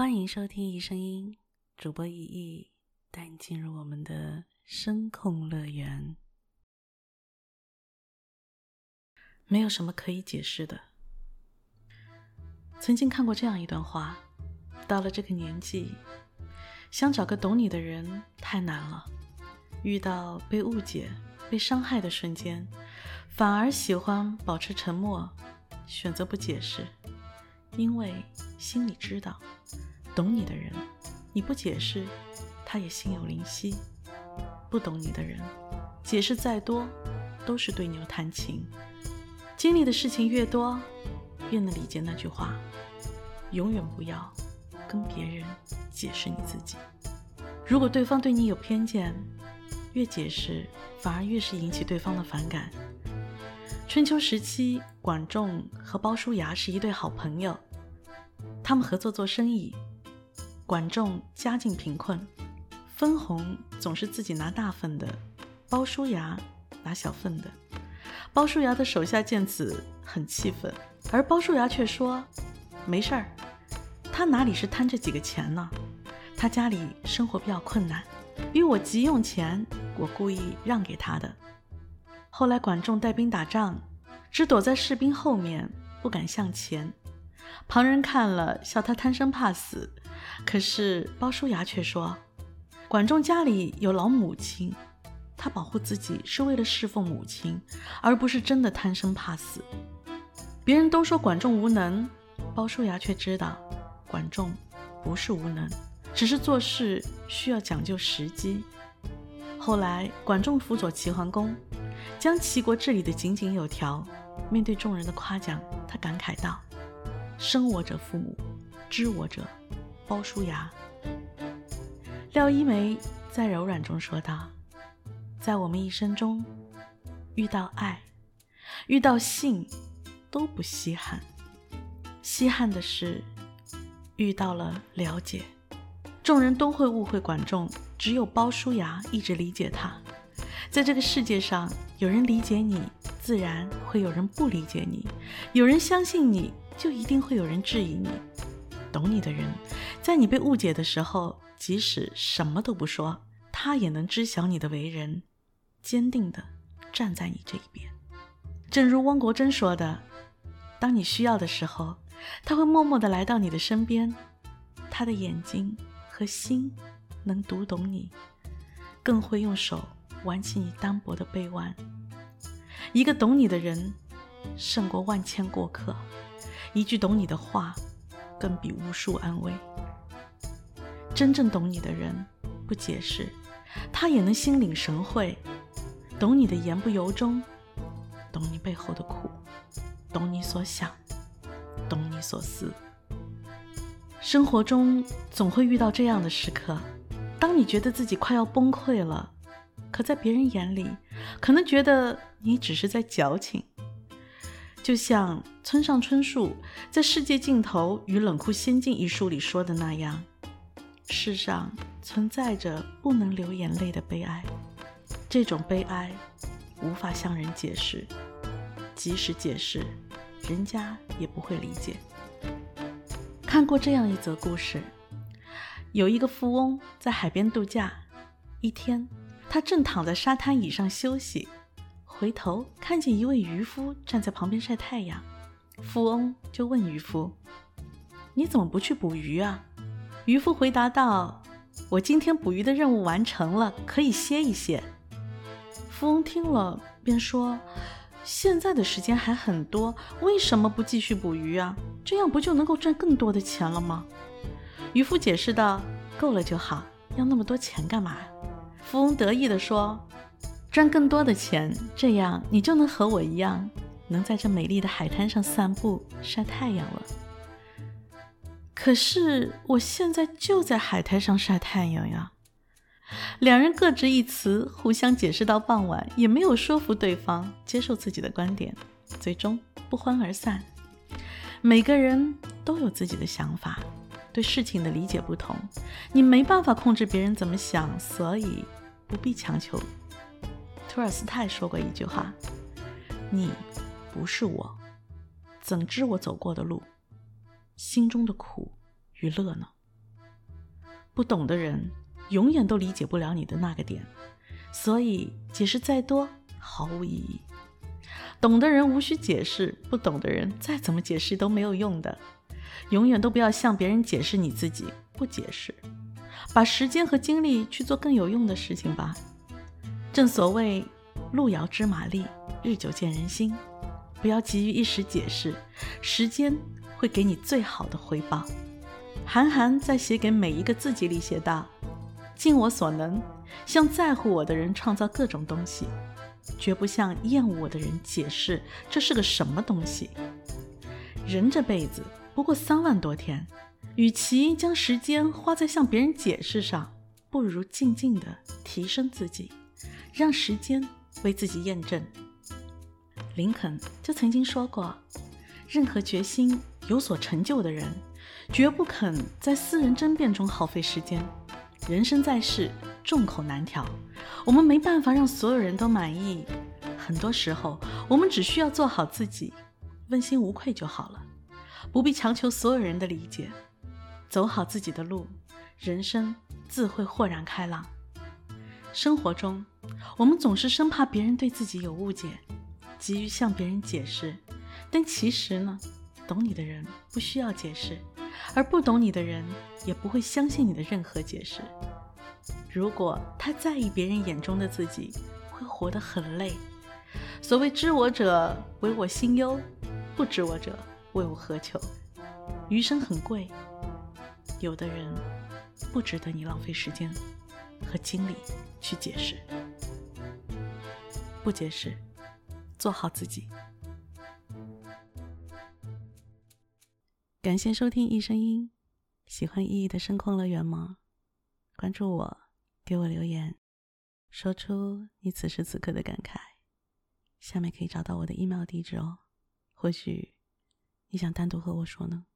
欢迎收听《一声音》，主播一意带你进入我们的声控乐园。没有什么可以解释的。曾经看过这样一段话：到了这个年纪，想找个懂你的人太难了。遇到被误解、被伤害的瞬间，反而喜欢保持沉默，选择不解释，因为心里知道。懂你的人，你不解释，他也心有灵犀；不懂你的人，解释再多，都是对牛弹琴。经历的事情越多，越能理解那句话：永远不要跟别人解释你自己。如果对方对你有偏见，越解释反而越是引起对方的反感。春秋时期，管仲和鲍叔牙是一对好朋友，他们合作做生意。管仲家境贫困，分红总是自己拿大份的，鲍叔牙拿小份的。鲍叔牙的手下见此很气愤，而鲍叔牙却说：“没事儿，他哪里是贪这几个钱呢？他家里生活比较困难，因为我急用钱，我故意让给他的。”后来管仲带兵打仗，只躲在士兵后面，不敢向前。旁人看了，笑他贪生怕死。可是鲍叔牙却说，管仲家里有老母亲，他保护自己是为了侍奉母亲，而不是真的贪生怕死。别人都说管仲无能，鲍叔牙却知道，管仲不是无能，只是做事需要讲究时机。后来管仲辅佐齐桓公，将齐国治理得井井有条。面对众人的夸奖，他感慨道：“生我者父母，知我者。”鲍叔牙，廖一梅在《柔软》中说道：“在我们一生中，遇到爱，遇到性，都不稀罕。稀罕的是遇到了了解。众人都会误会管仲，只有鲍叔牙一直理解他。在这个世界上，有人理解你，自然会有人不理解你；有人相信你，就一定会有人质疑你。懂你的人。”在你被误解的时候，即使什么都不说，他也能知晓你的为人，坚定地站在你这一边。正如汪国真说的：“当你需要的时候，他会默默地来到你的身边，他的眼睛和心能读懂你，更会用手挽起你单薄的臂弯。一个懂你的人，胜过万千过客；一句懂你的话，更比无数安慰。”真正懂你的人，不解释，他也能心领神会，懂你的言不由衷，懂你背后的苦，懂你所想，懂你所思。生活中总会遇到这样的时刻，当你觉得自己快要崩溃了，可在别人眼里，可能觉得你只是在矫情。就像村上春树在《世界尽头与冷酷仙境》一书里说的那样。世上存在着不能流眼泪的悲哀，这种悲哀无法向人解释，即使解释，人家也不会理解。看过这样一则故事，有一个富翁在海边度假，一天，他正躺在沙滩椅上休息，回头看见一位渔夫站在旁边晒太阳，富翁就问渔夫：“你怎么不去捕鱼啊？”渔夫回答道：“我今天捕鱼的任务完成了，可以歇一歇。”富翁听了，便说：“现在的时间还很多，为什么不继续捕鱼啊？这样不就能够赚更多的钱了吗？”渔夫解释道：“够了就好，要那么多钱干嘛？”富翁得意地说：“赚更多的钱，这样你就能和我一样，能在这美丽的海滩上散步、晒太阳了。”可是我现在就在海滩上晒太阳呀。两人各执一词，互相解释到傍晚，也没有说服对方接受自己的观点，最终不欢而散。每个人都有自己的想法，对事情的理解不同，你没办法控制别人怎么想，所以不必强求。托尔斯泰说过一句话：“你不是我，怎知我走过的路？”心中的苦与乐呢？不懂的人永远都理解不了你的那个点，所以解释再多毫无意义。懂的人无需解释，不懂的人再怎么解释都没有用的。永远都不要向别人解释你自己，不解释，把时间和精力去做更有用的事情吧。正所谓路遥知马力，日久见人心。不要急于一时解释，时间会给你最好的回报。韩寒在写给每一个自己里写道：“尽我所能，向在乎我的人创造各种东西，绝不向厌恶我的人解释这是个什么东西。”人这辈子不过三万多天，与其将时间花在向别人解释上，不如静静地提升自己，让时间为自己验证。林肯就曾经说过：“任何决心有所成就的人，绝不肯在私人争辩中耗费时间。人生在世，众口难调，我们没办法让所有人都满意。很多时候，我们只需要做好自己，问心无愧就好了，不必强求所有人的理解。走好自己的路，人生自会豁然开朗。生活中，我们总是生怕别人对自己有误解。”急于向别人解释，但其实呢，懂你的人不需要解释，而不懂你的人也不会相信你的任何解释。如果他在意别人眼中的自己，会活得很累。所谓知我者，为我心忧；不知我者，谓我何求。余生很贵，有的人不值得你浪费时间和精力去解释，不解释。做好自己。感谢收听《一声音》，喜欢意义的声控乐园吗？关注我，给我留言，说出你此时此刻的感慨。下面可以找到我的 email 地址哦。或许你想单独和我说呢？